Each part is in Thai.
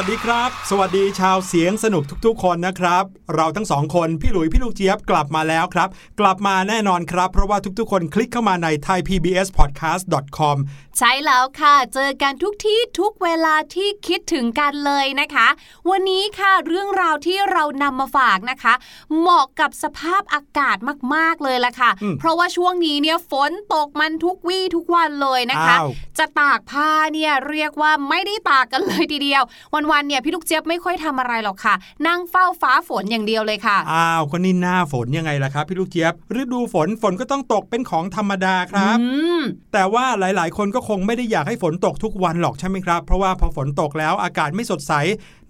วัสดีครับ สวัสดีชาวเสียงสนุกทุกๆ คนนะครับ เราทั้งสองคนพี่หลุยพี่ลูกเจี๊ยบกลับมาแล้วครับ กลับมาแน่นอนครับ เพราะว่าทุกๆ คนคลิกเข้ามาใน thaipbspodcast.com ใช่แล้วค่ะ เจอกันทุกที่ทุกเวลาที่คิดถึงกันเลยนะคะ วันนี้ค่ะเรื่องราวที่เรานำมาฝากนะคะ เหมาะกับสภาพอากาศมากๆเลยละค่ะอืมเพราะว่าช่วงนี้เนี่ยฝนตกมันทุกวี่ทุกวันเลยนะคะอ้าวจะตากผ้าเนี่ยเรียกว่าไม่ได้ตากกันเลยทีเดียว วันๆเนี่ยพี่ลูกเจี๊ยบไม่ค่อยทำอะไรหรอกค่ะ นั่งเฝ้าฟ้าฝนอย่างเดียวเลยค่ะ อ้าวก็นี่หน้าฝนยังไงล่ะครับพี่ลูกเจี๊ยบฤดูฝนฝนก็ต้องตกเป็นของธรรมดาครับอืมแต่ว่าหลาย ๆ คนก็คงไม่ได้อยากให้ฝนตกทุกวันหรอกใช่ไหมครับ เพราะว่าพอฝนตกแล้วอากาศไม่สดใส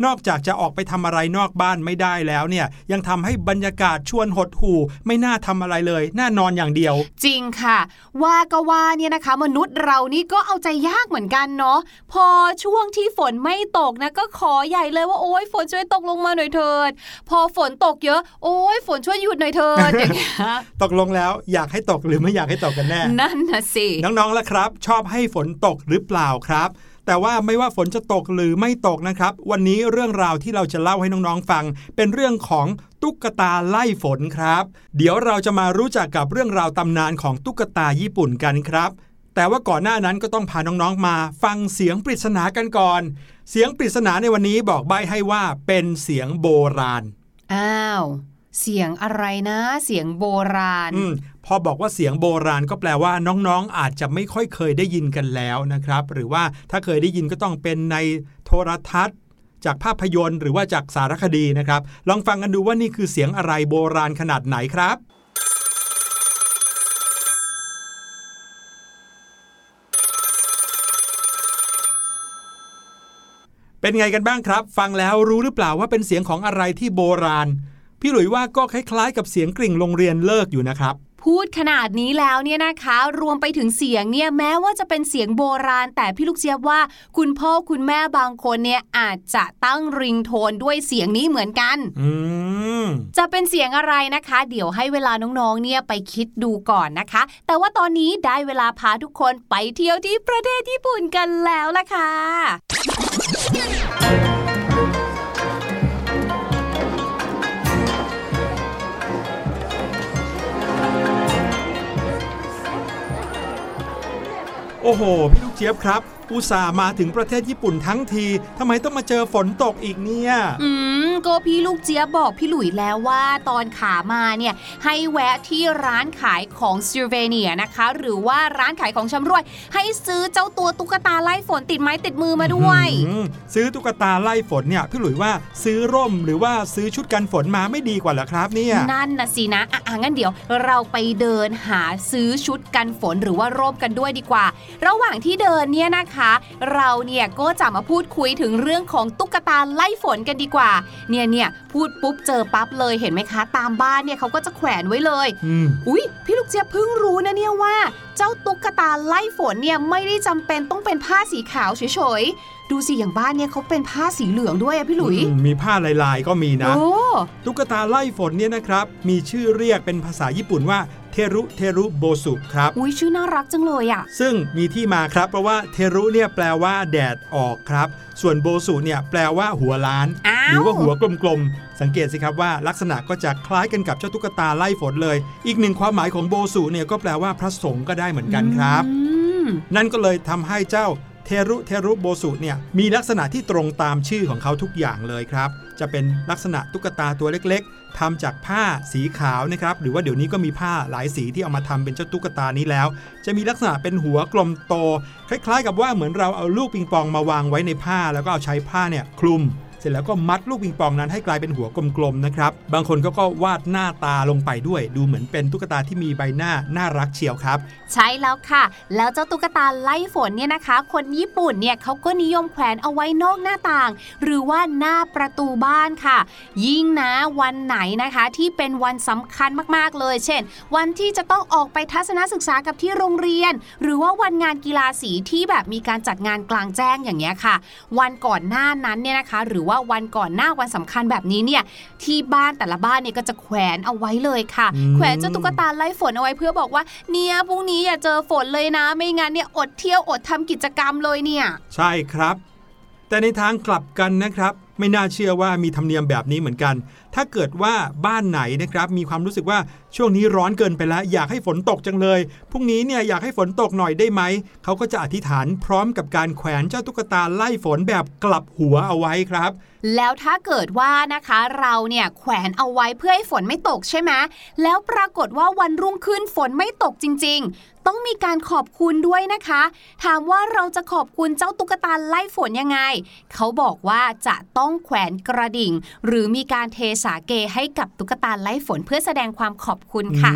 นอกจากจะออกไปทำอะไรนอกบ้านไม่ได้แล้วเนี่ยยังทำให้บรรยากาศชวนหดหู่ ไม่น่าทำอะไรเลยน่านอนอย่างเดียว จริงค่ะ ว่าก็ว่าเนี่ยนะคะ มนุษย์เรานี่ก็เอาใจยากเหมือนกันเนาะพอช่วงที่ฝนไม่ตกนะก็ขอใหญ่เลยว่าโอ๊ยฝนช่วยตกลงมาหน่อยเถิด พอฝนตกเยอะ โอ๊ยฝนช่วยหยุดหน่อยเถิดอย่างเงี้ยตกลงแล้วอยากให้ตกหรือไม่อยากให้ตกกันแน่นั่นนะสิน้องๆล่ะครับ ชอบให้ฝนตกหรือเปล่าครับ แต่ว่าไม่ว่าฝนจะตกหรือไม่ตกนะครับ วันนี้เรื่องราวที่เราจะเล่าให้น้องๆฟัง เป็นเรื่องของตุ๊กตาไล่ฝนครับ เดี๋ยวเราจะมารู้จักกับเรื่องราวตำนานของตุ๊กตาญี่ปุ่นกันครับแต่ว่าก่อนหน้านั้นก็ต้องพาน้องๆมาฟังเสียงปริศนากันก่อน เสียงปริศนาในวันนี้บอกใบให้ว่าเป็นเสียงโบราณ อ้าว เสียงอะไรนะ เสียงโบราณ พอบอกว่าเสียงโบราณก็แปลว่าน้องๆ อาจจะไม่ค่อยเคยได้ยินกันแล้วนะครับ หรือว่าถ้าเคยได้ยินก็ต้องเป็นในโทรทัศน์ จากภาพยนตร์หรือว่าจากสารคดีนะครับ ลองฟังกันดูว่านี่คือเสียงอะไรโบราณขนาดไหนครับเป็นไงกันบ้างครับ ฟังแล้วรู้หรือเปล่าว่าเป็นเสียงของอะไรที่โบราณ พี่หลุยว่าก็คล้ายๆ กับเสียงกริ่งโรงเรียนเลิกอยู่นะครับพูดขนาดนี้แล้วเนี่ยนะคะ รวมไปถึงเสียงเนี่ยแม้ว่าจะเป็นเสียงโบราณ แต่พี่ลูกเจี๊ยบว่า คุณพ่อคุณแม่บางคนเนี่ยอาจจะตั้งริงโทนด้วยเสียงนี้เหมือนกันอืมจะเป็นเสียงอะไรนะคะ เดี๋ยวให้เวลาน้องๆเนี่ยไปคิดดูก่อนนะคะ แต่ว่าตอนนี้ได้เวลาพาทุกคนไปเที่ยวที่ประเทศญี่ปุ่นกันแล้วล่ะค่ะ โอ้โห พี่ลูกเจี๊ยบครับ อุตส่าห์มาถึงประเทศญี่ปุ่นทั้งทีทำไมต้องมาเจอฝนตกอีกเนี่ย อืม ก็พี่ลูกเจี๊ยบบอกพี่หลุยแล้วว่าตอนขามาเนี่ย ให้แวะที่ร้านขายของซิลเวเนียนะคะ หรือว่าร้านขายของชำร่วย ให้ซื้อเจ้าตัวตุ๊กตาไล่ฝนติดไม้ติดมือมาด้วยอืมซื้อตุ๊กตาไล่ฝนเนี่ย พี่หลุยว่าซื้อร่มหรือว่าซื้อชุดกันฝนมาไม่ดีกว่าเหรอครับเนี่ย นั่นนะสินะอะอะงั้นเดี๋ยวเราไปเดินหาซื้อชุดกันฝนหรือว่าร่มกันด้วยดีกว่า ระหว่างที่เดินเนี่ยนะคะเราเนี่ยก็จะมาพูดคุยถึงเรื่องของตุ๊กตาไล่ฝนกันดีกว่า เนี่ยเนี่ยพูดปุ๊บเจอปั๊บเลยเห็นไหมคะ ตามบ้านเนี่ยเขาก็จะแขวนไว้เลยอืมอุ๊ยพี่ลูกเจี๊ยบเพิ่งรู้นะเนี่ยว่า เจ้าตุ๊กตาไล่ฝนเนี่ยไม่ได้จำเป็นต้องเป็นผ้าสีขาวเฉยๆ ดูสิอย่างบ้านเนี่ยเขาเป็นผ้าสีเหลืองด้วยอะพี่หลุยอืมมีผ้าลายๆก็มีนะโอ้ตุ๊กตาไล่ฝนเนี่ยนะครับ มีชื่อเรียกเป็นภาษาญี่ปุ่นว่าเทรุเทรุโบสุครับอุ๊ยชื่อน่ารักจังเลยอะซึ่งมีที่มาครับเพราะว่าเทรุเนี่ยแปลว่าแดดออกครับ ส่วนโบสุเนี่ยแปลว่าหัวล้านอ้าวหรือว่าหัวกลมๆ สังเกตสิครับว่าลักษณะก็จะคล้ายกันกับเจ้าตุ๊กตาไล่ฝนเลย อีกหนึ่งความหมายของโบสุเนี่ยก็แปลว่าพระสงฆ์ก็ได้เหมือนกันครับอืมนั่นก็เลยทำให้เจ้า เทรุเทรุโบสุเนี่ยมีลักษณะที่ตรงตามชื่อของเขาทุกอย่างเลยครับ จะเป็นลักษณะตุ๊กตาตัวเล็กๆทำจากผ้าสีขาวนะครับ หรือว่าเดี๋ยวนี้ก็มีผ้าหลายสีที่เอามาทำเป็นเจ้าตุ๊กตานี้แล้ว จะมีลักษณะเป็นหัวกลมโต คล้ายๆ กับว่าเหมือนเราเอาลูกปิงปองมาวางไว้ในผ้า แล้วก็เอาใช้ผ้าเนี่ยคลุมเสร็จแล้วก็มัดลูกปิงปองนั้นให้กลายเป็นหัวกลมๆนะครับ บางคนก็ก็วาดหน้าตาลงไปด้วย ดูเหมือนเป็นตุ๊กตาที่มีใบหน้าน่ารักเชียวครับใช่แล้วค่ะ แล้วเจ้าตุ๊กตาไล่ฝนเนี่ยนะคะ คนญี่ปุ่นเนี่ยเขาก็นิยมแขวนเอาไว้นอกหน้าต่าง หรือว่าหน้าประตูบ้านค่ะ ยิ่งนะวันไหนนะคะที่เป็นวันสำคัญมากๆเลย เช่น วันที่จะต้องออกไปทัศนศึกษากับที่โรงเรียน หรือว่าวันงานกีฬาสีที่แบบมีการจัดงานกลางแจ้งอย่างเงี้ยค่ะ วันก่อนหน้านั้นเนี่ยนะคะ หรือว่าวันก่อนหน้าวันสำคัญแบบนี้เนี่ยที่บ้านแต่ละบ้านเนี่ยก็จะแขวนเอาไว้เลยค่ะอืมแขวนเจ้าตุ๊กตาไล่ฝนเอาไว้เพื่อบอกว่าเนี่ยพรุ่งนี้อย่าเจอฝนเลยนะ ไม่งั้นเนี่ยอดเที่ยวอดทำกิจกรรมเลยเนี่ย ใช่ครับ แต่ในทางกลับกันนะครับ ไม่น่าเชื่อว่ามีธรรมเนียมแบบนี้เหมือนกัน ถ้าเกิดว่าบ้านไหนนะครับ มีความรู้สึกว่าช่วงนี้ร้อนเกินไปแล้วอยากให้ฝนตกจังเลย พรุ่งนี้เนี่ยอยากให้ฝนตกหน่อยได้ไหม เขาก็จะอธิษฐานพร้อมกับการแขวนเจ้าตุ๊กตาไล่ฝนแบบกลับหัวเอาไว้ครับ แล้วถ้าเกิดว่านะคะเราเนี่ยแขวนเอาไว้เพื่อให้ฝนไม่ตกใช่ไหมแล้วปรากฏว่าวันรุ่งขึ้นฝนไม่ตกจริง ๆ ต้องมีการขอบคุณด้วยนะคะ ถามว่าเราจะขอบคุณเจ้าตุ๊กตาไล่ฝนยังไง เขาบอกว่าจะต้องแขวนกระดิ่ง หรือมีการเทสาเกให้กับตุ๊กตาไล่ฝนเพื่อแสดงความขอบคุณค่ะ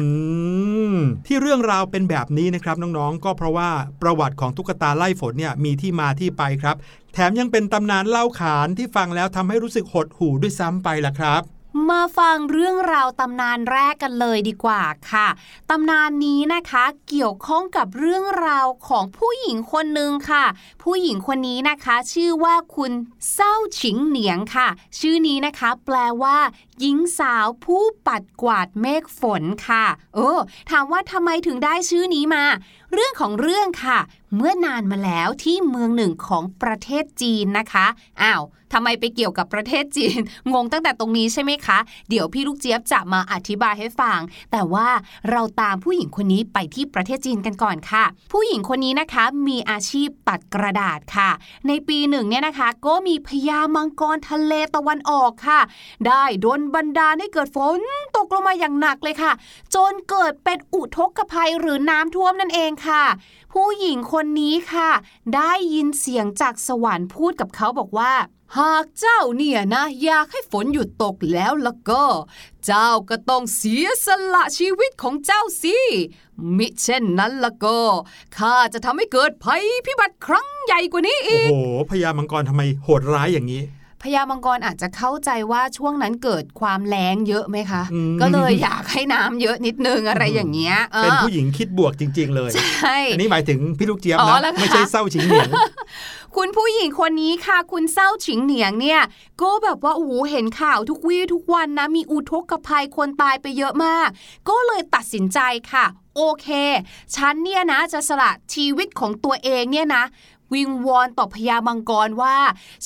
ที่เรื่องราวเป็นแบบนี้นะครับน้องๆ ก็เพราะว่าประวัติของตุ๊กตาไล่ฝนเนี่ยมีที่มาที่ไปครับ แถมยังเป็นตำนานเล่าขานที่ฟังแล้วทำให้รู้สึกหดหู่ด้วยซ้ำไปล่ะครับ มาฟังเรื่องราวตำนานแรกกันเลยดีกว่าค่ะ ตำนานนี้นะคะเกี่ยวข้องกับเรื่องราวของผู้หญิงคนหนึ่งค่ะ ผู้หญิงคนนี้นะคะชื่อว่าคุณเศร้าฉิงเหนียงค่ะ ชื่อนี้นะคะแปลว่า หญิงสาวผู้ปัดกวาดเมฆฝนค่ะ เออถามว่าทำไมถึงได้ชื่อนี้มา เรื่องของเรื่องค่ะ เมื่อนานมาแล้วที่เมืองหนึ่งของประเทศจีนนะคะอ้าวทำไมไปเกี่ยวกับประเทศจีน งงตั้งแต่ตรงนี้ใช่ไหมคะ เดี๋ยวพี่ลูกเจี๊ยบจะมาอธิบายให้ฟัง แต่ว่าเราตามผู้หญิงคนนี้ไปที่ประเทศจีนกันก่อนค่ะ ผู้หญิงคนนี้นะคะมีอาชีพตัดกระดาษค่ะ ในปีหนึ่งเนี่ยนะคะ ก็มีพญามังกรทะเลตะวันออกค่ะ ได้ดนบันดาลให้เกิดฝนตกลงมาอย่างหนักเลยค่ะ จนเกิดเป็นอุทกภัยหรือน้ำท่วมนั่นเองค่ะ ผู้หญิงคนนี้ค่ะ ได้ยินเสียงจากสวรรค์พูดกับเขาบอกว่า หากเจ้าเนี่ยนะอยากให้ฝนหยุดตกแล้วละก็ เจ้าก็ต้องเสียสละชีวิตของเจ้าสิ มิเช่นนั้นละก็ข้าจะทำให้เกิดภัยพิบัติครั้งใหญ่กว่านี้โอ้อีกโหพญามังกรทำไมโหดร้ายอย่างนี้ พญามังกรอาจจะเข้าใจว่าช่วงนั้นเกิดความแล้งเยอะไหมคะอืมก็เลยอยากให้น้ำเยอะนิดนึงอะไรอย่างเงี้ยออเป็นผู้หญิงคิดบวกจริง ๆ เลยใช่อันนี้หมายถึงพี่ลูกเจี๊ยบอ๋อนะแล้วค่ะไม่ใช่เศร้าชิงเหนียงคุณผู้หญิงคนนี้ค่ะ คุณเศร้าฉิงเหนียงเนี่ย ก็แบบว่าโอ้โหเห็นข่าวทุกวี่ทุกวันนะ มีอุทกภัยคนตายไปเยอะมาก ก็เลยตัดสินใจค่ะ โอเค ฉันเนี่ยนะจะสละชีวิตของตัวเองเนี่ยนะ วิงวอนต่อพญามังกรว่า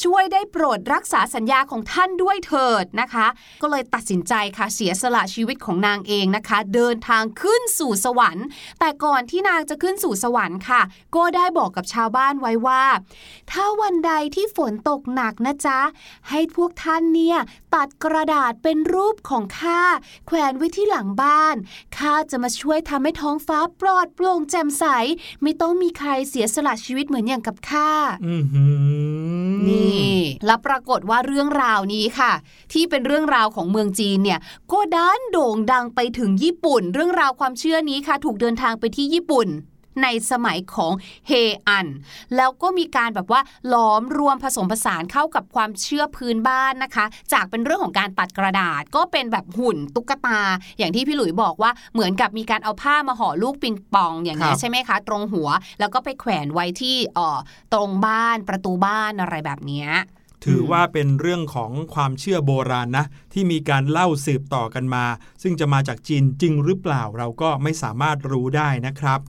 ช่วยได้โปรดรักษาสัญญาของท่านด้วยเถิดนะคะ ก็เลยตัดสินใจค่ะเสียสละชีวิตของนางเองนะคะ เดินทางขึ้นสู่สวรรค์ แต่ก่อนที่นางจะขึ้นสู่สวรรค์ค่ะ ก็ได้บอกกับชาวบ้านไว้ว่า ถ้าวันใดที่ฝนตกหนักนะจ๊ะ ให้พวกท่านเนี่ย ตัดกระดาษเป็นรูปของข้าแขวนไว้ที่หลังบ้านข้าจะมาช่วยทำให้ท้องฟ้าปลอดโปร่งแจ่มใส ไม่ต้องมีใครเสียสละชีวิตเหมือนอย่างกับข้าอื้อหือนี่แล้วปรากฏว่าเรื่องราวนี้ค่ะ ที่เป็นเรื่องราวของเมืองจีนเนี่ย ก็ด้านโด่งดังไปถึงญี่ปุ่น เรื่องราวความเชื่อนี้ค่ะ ถูกเดินทางไปที่ญี่ปุ่น ในสมัยของเฮอัน แล้วก็มีการแบบว่าล้อมรวมผสมผสานเข้ากับความเชื่อพื้นบ้านนะคะ จากเป็นเรื่องของการตัดกระดาษก็เป็นแบบหุ่นตุ๊กตา อย่างที่พี่หลุยบอกว่าเหมือนกับมีการเอาผ้ามาห่อลูกปิงปองอย่างนี้ยครับใช่ไหมคะ ตรงหัวแล้วก็ไปแขวนไว้ที่เอ่อตรงบ้านประตูบ้านอะไรแบบเนี้ยถือว่าเป็นเรื่องของความเชื่อโบราณนะ ที่มีการเล่าสืบต่อกันมา ซึ่งจะมาจากจีนจริงหรือเปล่าเราก็ไม่สามารถรู้ได้นะครับ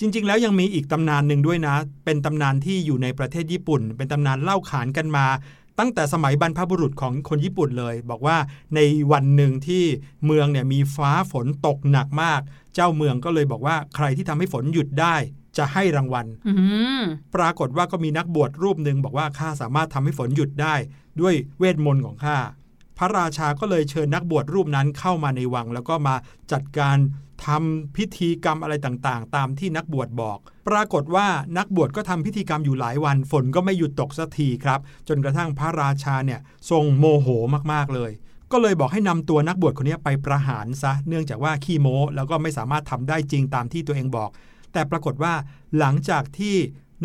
จริง ๆ แล้วยังมีอีกตำนานหนึ่งด้วยนะ เป็นตำนานที่อยู่ในประเทศญี่ปุ่น เป็นตำนานเล่าขานกันมา ตั้งแต่สมัยบรรพบุรุษของคนญี่ปุ่นเลย บอกว่าในวันหนึ่งที่เมืองเนี่ยมีฟ้าฝนตกหนักมาก เจ้าเมืองก็เลยบอกว่าใครที่ทำให้ฝนหยุดได้จะให้รางวัลอืมปรากฏว่าก็มีนักบวชรูปหนึ่งบอกว่าข้าสามารถทำให้ฝนหยุดได้ ด้วยเวทมนต์ของข้าพระราชาก็เลยเชิญนักบวชรูปนั้นเข้ามาในวัง แล้วก็มาจัดการ ทำพิธีกรรมอะไรต่างๆ ตามที่นักบวชบอก ปรากฏว่านักบวชก็ทำพิธีกรรมอยู่หลายวัน ฝนก็ไม่หยุดตกสักทีครับ จนกระทั่งพระราชาเนี่ยทรงโมโหมากๆเลย ก็เลยบอกให้นำตัวนักบวชคนนี้ไปประหารซะ เนื่องจากว่าขี้โม้แล้วก็ไม่สามารถทำได้จริงตามที่ตัวเองบอก แต่ปรากฏว่าหลังจากที่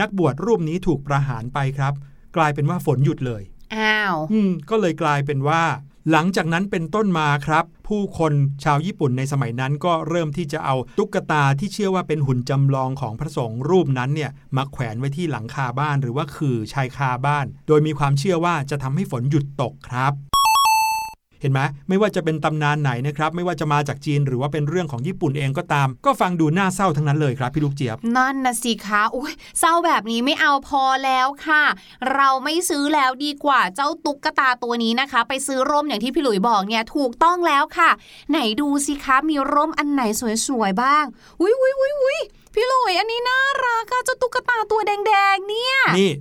นักบวชรูปนี้ถูกประหารไปครับ กลายเป็นว่าฝนหยุดเลย อ้าว อืม ก็เลยกลายเป็นว่า หลังจากนั้นเป็นต้นมาครับ ผู้คนชาวญี่ปุ่นในสมัยนั้นก็เริ่มที่จะเอาตุ๊กตาที่เชื่อว่าเป็นหุ่นจำลองของพระสงฆ์รูปนั้นเนี่ยมาแขวนไว้ที่หลังคาบ้าน หรือว่าคือชายคาบ้าน โดยมีความเชื่อว่าจะทำให้ฝนหยุดตกครับ เห็นไหมไม่ว่าจะเป็นตำนานไหนนะครับไม่ว่าจะมาจากจีนหรือว่าเป็นเรื่องของญี่ปุ่นเองก็ตาม ก็ฟังดูน่าเศร้าทั้งนั้นเลยครับพี่ลูกเจี๊ยบนั่นนะสิคะอุ้ยเศร้าแบบนี้ไม่เอาพอแล้วค่ะ เราไม่ซื้อแล้วดีกว่าเจ้าตุ๊กตาตัวนี้นะคะ ไปซื้อร่มอย่างที่พี่หลุยบอกเนี่ยถูกต้องแล้วค่ะ ไหนดูสิคะมีร่มอันไหนสวยๆบ้าง อุ้ยอุ้ยอุ้ยอุ้ยพี่หลุยอันนี้น่ารักอะเจ้าตุ๊กตาตัวแดงๆเนี่ยนี่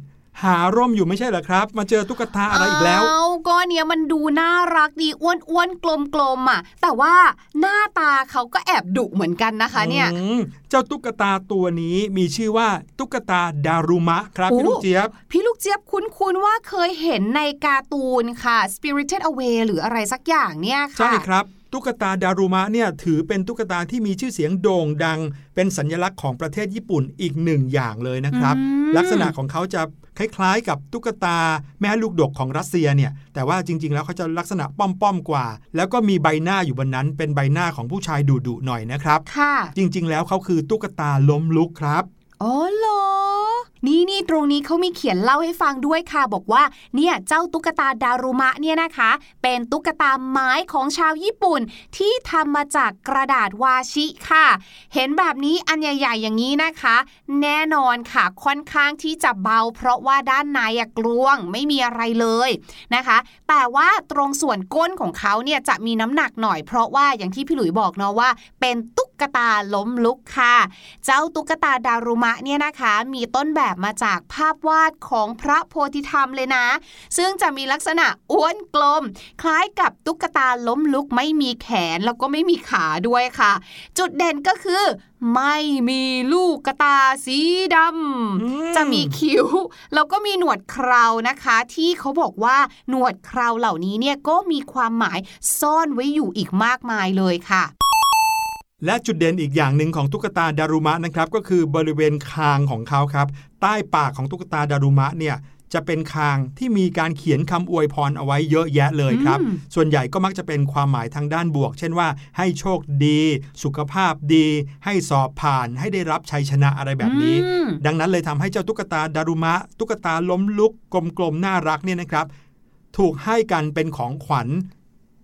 หาร่มอยู่ไม่ใช่เหรอครับ มาเจอตุ๊กตาอะไรอีกแล้วเอาก็เนี่ยมันดูน่ารักดีอ้วนๆกลมๆอะ แต่ว่าหน้าตาเขาก็แอบดุเหมือนกันนะคะ เนี่ยอืมเจ้าตุ๊กตาตัวนี้มีชื่อว่าตุ๊กตาดารุมะครับโอ้พี่ลูกเจี๊ยบ พี่ลูกเจี๊ยบคุ้นๆว่าเคยเห็นในการ์ตูนค่ะ Spirited Away หรืออะไรสักอย่างเนี่ยค่ะใช่ครับ ตุ๊กตาดารุมะเนี่ยถือเป็นตุ๊กตาที่มีชื่อเสียงโด่งดัง เป็นสัญลักษณ์ของประเทศญี่ปุ่นอีกหนึ่งอย่างเลยนะครับอืมลักษณะของเขาจะคล้ายๆ กับตุ๊กตาแม่ลูกดกของรัสเซียเนี่ย แต่ว่าจริง ๆ แล้วเขาจะลักษณะป้อมๆกว่า แล้วก็มีใบหน้าอยู่บนนั้น เป็นใบหน้าของผู้ชายดุๆหน่อยนะครับ ค่ะ จริง ๆ แล้วเขาคือตุ๊กตาล้มลุกครับ อ๋อเหรอ นี่นี่ตรงนี้เขามีเขียนเล่าให้ฟังด้วยค่ะบอกว่า เนี่ยเจ้าตุ๊กตาดารุมะเนี่ยนะคะ เป็นตุ๊กตาไม้ของชาวญี่ปุ่น ที่ทำมาจากกระดาษวาชิค่ะ เห็นแบบนี้อันใหญ่ ๆ อย่างนี้นะคะ แน่นอนค่ะค่อนข้างที่จะเบา เพราะว่าด้านในอะกลวงไม่มีอะไรเลยนะคะ แต่ว่าตรงส่วนก้นของเขาเนี่ยจะมีน้ำหนักหน่อยเพราะว่าอย่างที่พี่หลุยบอกเนาะว่า เป็นตุ๊ก ตาล้มลุกค่ะ เจ้าตุ๊กตาดารุมะเนี่ยนะคะ มีต้นแบบมาจากภาพวาดของพระโพธิธรรมเลยนะ ซึ่งจะมีลักษณะอ้วนกลม คล้ายกับตุ๊กตาล้มลุกไม่มีแขนแล้วก็ไม่มีขาด้วยค่ะ จุดเด่นก็คือไม่มีลูกกระตาสีดอืมำจะมีคิ้ว แล้วก็มีหนวดเครานะคะ ที่เขาบอกว่าหนวดเคราเหล่านี้เนี่ยก็มีความหมายซ่อนไว้อยู่อีกมากมายเลยค่ะ และจุดเด่นอีกอย่างหนึ่งของตุ๊กตาดารุมะนะครับก็คือบริเวณคางของเขาครับ ใต้ปากของตุ๊กตาดารุมะเนี่ยจะเป็นคางที่มีการเขียนคำอวยพรเอาไว้เยอะแยะเลยครับอืมส่วนใหญ่ก็มักจะเป็นความหมายทางด้านบวก เช่นว่า ให้โชคดี สุขภาพดี ให้สอบผ่านให้ได้รับชัยชนะอะไรแบบนี้อืมดังนั้นเลยทำให้เจ้าตุ๊กตาดารุมะ ตุ๊กตาล้มลุกกลมๆน่ารักเนี่ยนะครับ ถูกให้กันเป็นของขวัญ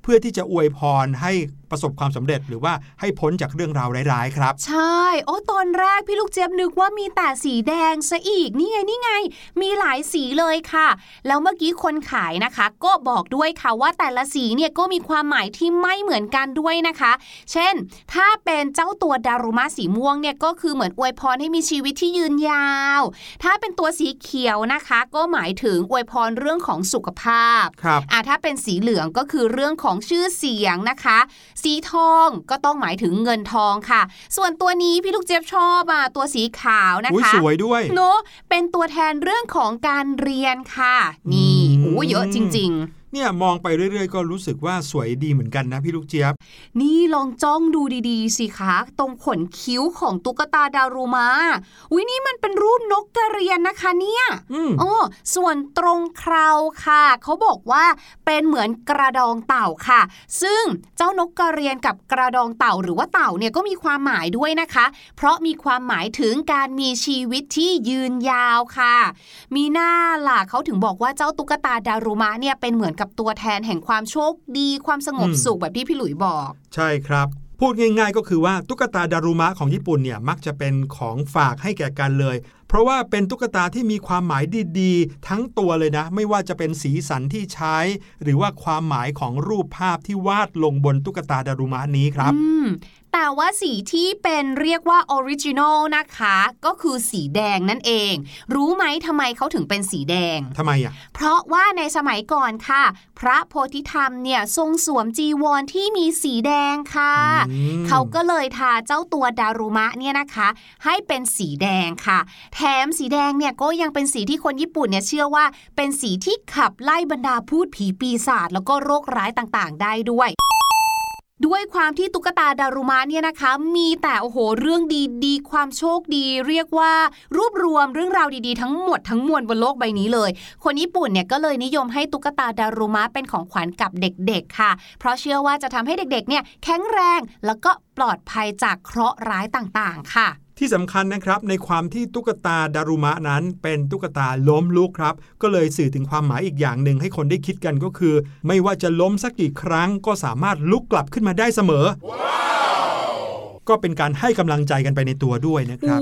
เพื่อที่จะอวยพรให้ ประสบความสำเร็จหรือว่าให้พ้นจากเรื่องราวร้ายๆครับ ใช่ โอ้ตอนแรกพี่ลูกเจี๊ยบนึกว่ามีแต่สีแดงซะอีกนี่ไงนี่ไง มีหลายสีเลยค่ะ แล้วเมื่อกี้คนขายนะคะ ก็บอกด้วยค่ะว่าแต่ละสีเนี่ยก็มีความหมายที่ไม่เหมือนกันด้วยนะคะ เช่น ถ้าเป็นเจ้าตัวดารุมะสีม่วงเนี่ยก็คือเหมือนอวยพรให้มีชีวิตที่ยืนยาว ถ้าเป็นตัวสีเขียวนะคะ ก็หมายถึงอวยพรเรื่องของสุขภาพครับอะถ้าเป็นสีเหลืองก็คือเรื่องของชื่อเสียงนะคะสีทองก็ต้องหมายถึงเงินทองค่ะ ส่วนตัวนี้พี่ลูกเจี๊ยบชอบอะตัวสีขาวนะอุ้ยคะสวยด้วยเนอะเป็นตัวแทนเรื่องของการเรียนค่ะ นี่อืมโอ้เยอะจริง ๆเนี่ยมองไปเรื่อยๆ ก็รู้สึกว่าสวยดีเหมือนกันนะพี่ลูกเจี๊ยบ นี่ลองจ้องดูดีๆสิคะตรงขนคิ้วของตุ๊กตาดารุมาวินี่มันเป็นรูปนกกระเรียนนะคะเนี่ยอืมอ๋อส่วนตรงเคราค่ะ เขาบอกว่าเป็นเหมือนกระดองเต่าค่ะ ซึ่งเจ้านกกระเรียนกับกระดองเต่าหรือว่าเต่าเนี่ยก็มีความหมายด้วยนะคะ เพราะมีความหมายถึงการมีชีวิตที่ยืนยาวค่ะ มีหน้าล่ะเขาถึงบอกว่าเจ้าตุ๊กตาดารุมะเนี่ยเป็นเหมือนกับตัวแทนแห่งความโชคดีความสงบอืมสุขแบบที่พี่หลุยบอก ใช่ครับพูดง่ายๆ ก็คือว่าตุ๊กตาดารุมะของญี่ปุ่นเนี่ยมักจะเป็นของฝากให้แก่กันเลย เพราะว่าเป็นตุ๊กตาที่มีความหมายดีๆ ทั้งตัวเลยนะ ไม่ว่าจะเป็นสีสันที่ใช้ หรือว่าความหมายของรูปภาพที่วาดลงบนตุ๊กตาดารุมะนี้ครับอืม แต่ว่าสีที่เป็นเรียกว่า original นะคะ ก็คือสีแดงนั่นเอง รู้ไหมทำไมเขาถึงเป็นสีแดงทำไมอะ เพราะว่าในสมัยก่อนค่ะ พระโพธิธรรมเนี่ยทรงสวมจีวรที่มีสีแดงค่ะอืมเขาก็เลยทาเจ้าตัวดารุมะเนี่ยนะคะ ให้เป็นสีแดงค่ะ แถมสีแดงเนี่ยก็ยังเป็นสีที่คนญี่ปุ่นเนี่ยเชื่อว่า เป็นสีที่ขับไล่บรรดาพูดผีปีศาจแล้วก็โรคร้ายต่างๆ ได้ด้วย ด้วยความที่ตุ๊กตาดารุมะเนี่ยนะคะ มีแต่โอ้โหเรื่องดีๆความโชคดี เรียกว่ารวบรวมเรื่องราวดีๆ ทั้งหมดทั้งมวลบนโลกใบนี้เลย คนญี่ปุ่นเนี่ยก็เลยนิยมให้ตุ๊กตาดารุมะเป็นของขวัญกับเด็กๆค่ะ เพราะเชื่อว่าจะทำให้เด็กๆเนี่ยแข็งแรงแล้วก็ปลอดภัยจากเคราะห์ร้ายต่างๆ ค่ะ ที่สำคัญนะครับในความที่ตุ๊กตาดารุมะนั้น เป็นตุ๊กตาล้มลุกครับ ก็เลยสื่อถึงความหมายอีกอย่างหนึ่งให้คนได้คิดกันก็คือ ไม่ว่าจะล้มสักกี่ครั้งก็สามารถลุกกลับขึ้นมาได้เสมอก็เป็นการให้กำลังใจกันไปในตัวด้วยนะครับ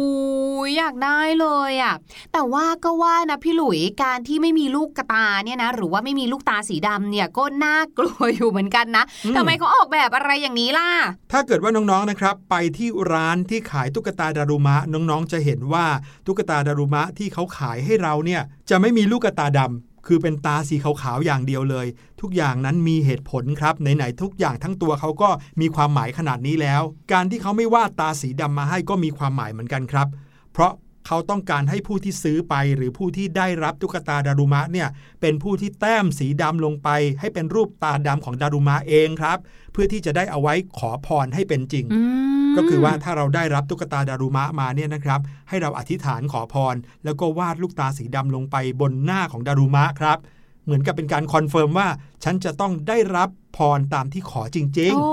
ยอยากได้เลยอะแต่ว่าก็ว่านะพี่หลุยการที่ไม่มีลูกกระตาเนี่ยนะหรือว่าไม่มีลูกตาสีดำเนี่ยก็น่ากลัวอยู่เหมือนกันนะอืมทำไมเขาออกแบบอะไรอย่างนี้ล่ะ ถ้าเกิดว่าน้องๆนะครับ ไปที่ร้านที่ขายตุ๊กตาดารุมะน้องๆจะเห็นว่าตุ๊กตาดารุมะที่เขาขายให้เราเนี่ยจะไม่มีลูกกระตาดำคือเป็นตาสีขาวๆอย่างเดียวเลย ทุกอย่างนั้นมีเหตุผลครับไหนๆทุกอย่างทั้งตัวเขาก็มีความหมายขนาดนี้แล้ว การที่เขาไม่วาดตาสีดำมาให้ก็มีความหมายเหมือนกันครับ เพราะเขาต้องการให้ผู้ที่ซื้อไปหรือผู้ที่ได้รับตุ๊กตาดารุมะเนี่ยเป็นผู้ที่แต้มสีดำลงไป ให้เป็นรูปตาดำของดารุมะเองครับ เพื่อที่จะได้เอาไว้ขอพรให้เป็นจริงอืมก็คือว่าถ้าเราได้รับตุ๊กตาดารุมะมาเนี่ยนะครับ ให้เราอธิษฐานขอพร แล้วก็วาดลูกตาสีดำลงไปบนหน้าของดารุมะครับเหมือนกับเป็นการ confirm ว่า ฉันจะต้องได้รับพรตามที่ขอจริงโอ้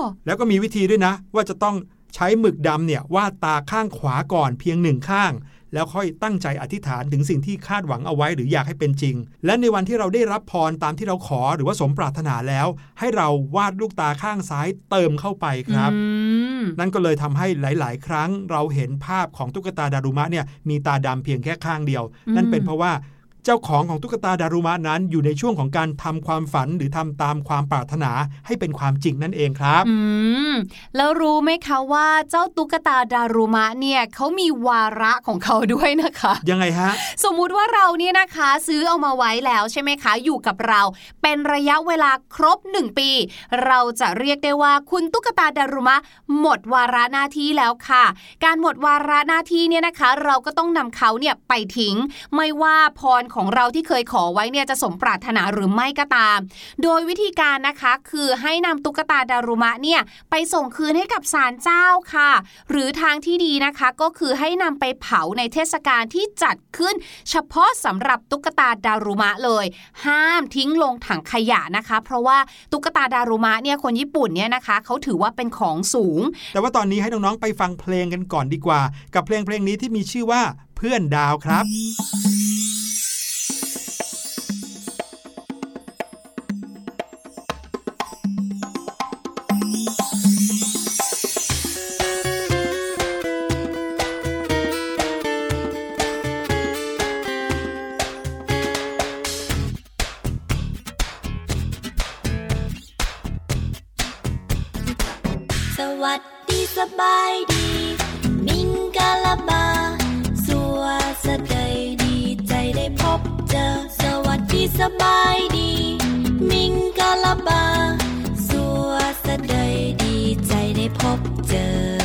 ๆแล้วก็มีวิธีด้วยนะ ว่าจะต้อง ใช้หมึกดำเนี่ยวาดตาข้างขวาก่อนเพียงหนึ่งข้าง แล้วค่อยตั้งใจอธิษฐานถึงสิ่งที่คาดหวังเอาไว้หรืออยากให้เป็นจริง และในวันที่เราได้รับพรตามที่เราขอหรือว่าสมปรารถนาแล้ว ให้เราวาดลูกตาข้างซ้ายเติมเข้าไปครับอืมนั่นก็เลยทำให้หลาย ๆ ครั้งเราเห็นภาพของตุ๊กตาดารุมะเนี่ยมีตาดำเพียงแค่ข้างเดียวอืมนั่นเป็นเพราะว่า เจ้าของของตุ๊กตาดารุมะนั้นอยู่ในช่วงของการทำความฝันหรือทำตามความปรารถนาให้เป็นความจริงนั่นเองครับอืมแล้วรู้ไหมคะว่าเจ้าตุ๊กตาดารุมะเนี่ยเขามีวาระของเขาด้วยนะคะ ยังไงฮะ สมมุติว่าเราเนี่ยนะคะ ซื้อเอามาไว้แล้วใช่ไหมคะ อยู่กับเรา เป็นระยะเวลาครบ 1 ปี เราจะเรียกได้ว่าคุณตุ๊กตาดารุมะ หมดวาระหน้าที่แล้วค่ะ การหมดวาระหน้าที่เนี่ยนะคะ เราก็ต้องนำเขาเนี่ยไปทิ้ง ไม่ว่าพรของเราที่เคยขอไว้เนี่ยจะสมปรารถนาหรือไม่ก็ตาม โดยวิธีการนะคะคือให้นำตุ๊กตาดารุมะเนี่ยไปส่งคืนให้กับศาลเจ้าค่ะ หรือทางที่ดีนะคะก็คือให้นำไปเผาในเทศกาลที่จัดขึ้น เฉพาะสำหรับตุ๊กตาดารุมะเลย ห้ามทิ้งลงถังขยะนะคะ เพราะว่าตุ๊กตาดารุมะเนี่ยคนญี่ปุ่นเนี่ยนะคะเขาถือว่าเป็นของสูง แต่ว่าตอนนี้ให้น้องๆไปฟังเพลงกันก่อนดีกว่า กับเพลงเพลงนี้ที่มีชื่อว่าเพื่อนดาวครับ วัสดีสบายดี มิงกาลาบา สัวสะเดยดีใจได้พบเจอ สวัสดีสบายดี มิงกาลาบา สัวสะเดยดีใจได้พบเจอ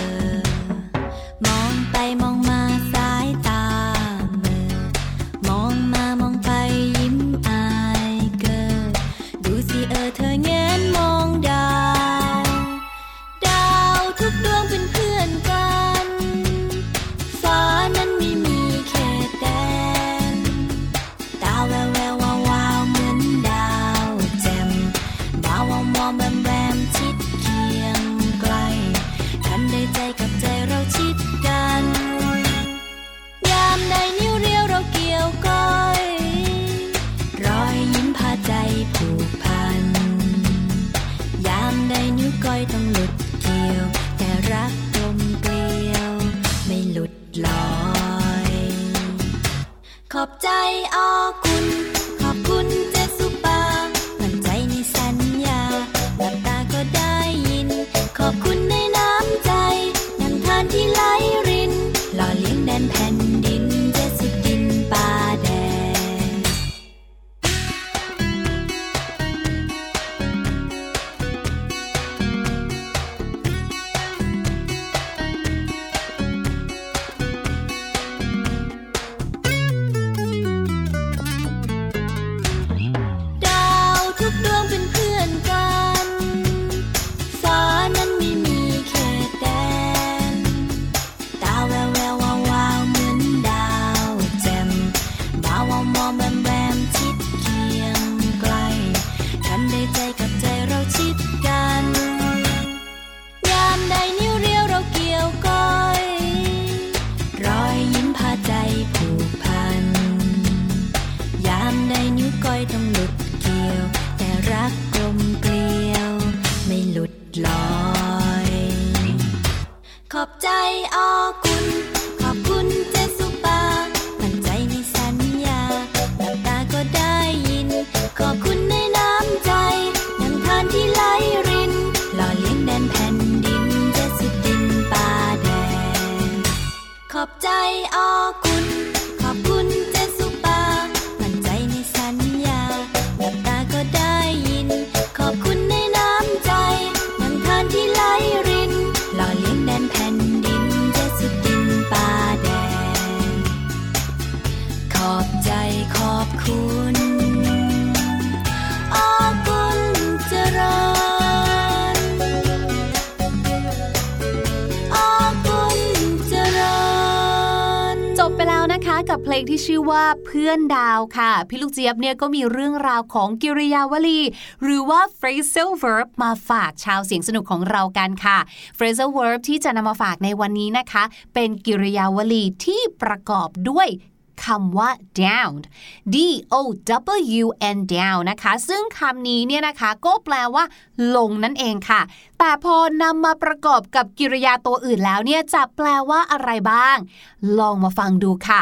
ว่าเพื่อนดาวค่ะ พี่ลูกเจี๊ยบเนี่ยก็มีเรื่องราวของกิริยาวลี หรือว่า phrasal verb มาฝากชาวเสียงสนุกของเรากันค่ะ phrasal verb ที่จะนำมาฝากในวันนี้นะคะ เป็นกิริยาวลีที่ประกอบด้วยคำว่า down d o w n down นะคะ ซึ่งคำนี้เนี่ยนะคะ ก็แปลว่า ลงนั่นเองค่ะ แต่พอนำมาประกอบกับกิริยาตัวอื่นแล้วเนี่ยจะแปลว่าอะไรบ้าง ลองมาฟังดูค่ะ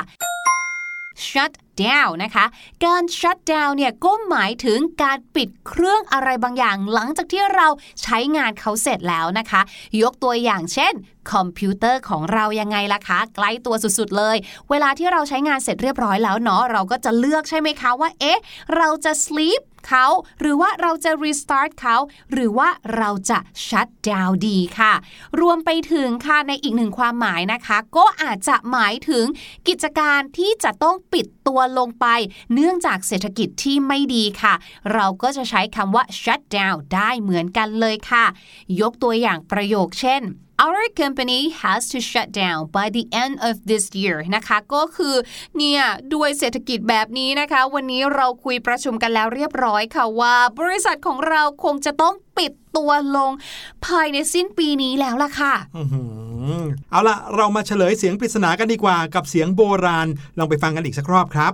shut down นะคะ การ shut down เนี่ยก็หมายถึงการปิดเครื่องอะไรบางอย่างหลังจากที่เราใช้งานเขาเสร็จแล้วนะคะ ยกตัวอย่างเช่น คอมพิวเตอร์ของเรายังไงล่ะคะใกล้ตัวสุดๆเลย เวลาที่เราใช้งานเสร็จเรียบร้อยแล้วเนาะเราก็จะเลือกใช่ไหมคะว่า เอ๊ะ เราจะ sleep เขา หรือว่าเราจะ restart เขาหรือว่าเราจะ shut down ดีค่ะ รวมไปถึงค่ะในอีกหนึ่งความหมายนะคะ ก็อาจจะหมายถึงกิจการที่จะต้องปิดตัวลงไป เนื่องจากเศรษฐกิจที่ไม่ดีค่ะ เราก็จะใช้คำว่า shut down ได้เหมือนกันเลยค่ะ ยกตัวอย่างประโยคเช่น Our company has to shut down by the end of this year นะคะก็คือเนี่ยด้วยเศรษฐกิจแบบนี้นะคะ วันนี้เราคุยประชุมกันแล้วเรียบร้อยค่ะว่า บริษัทของเราคงจะต้องปิดตัวลงภายในสิ้นปีนี้แล้วล่ะค่ะเอาล่ะเรามาเฉลยเสียงปริศนากันดีกว่ากับเสียงโบราณ ลองไปฟังกันอีกสักรอบครับ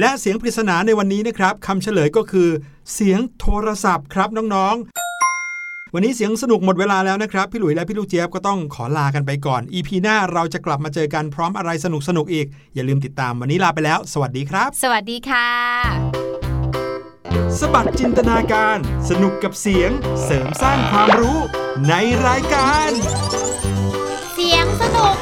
และเสียงปริศนาในวันนี้นะครับคำเฉลยก็คือ เสียงโทรศัพท์ครับน้องๆ วันนี้เสียงสนุกหมดเวลาแล้วนะครับ พี่หลุยและพี่ลูกเจี๊ยบก็ต้องขอลากันไปก่อน EP หน้าเราจะกลับมาเจอกันพร้อมอะไรสนุกสนุกๆอีก อย่าลืมติดตามวันนี้ลาไปแล้ว สวัสดีครับ สวัสดีค่ะ สบัดจินตนาการ สนุกกับเสียงเสริมสร้างความรู้ในรายการ เสียงสนุก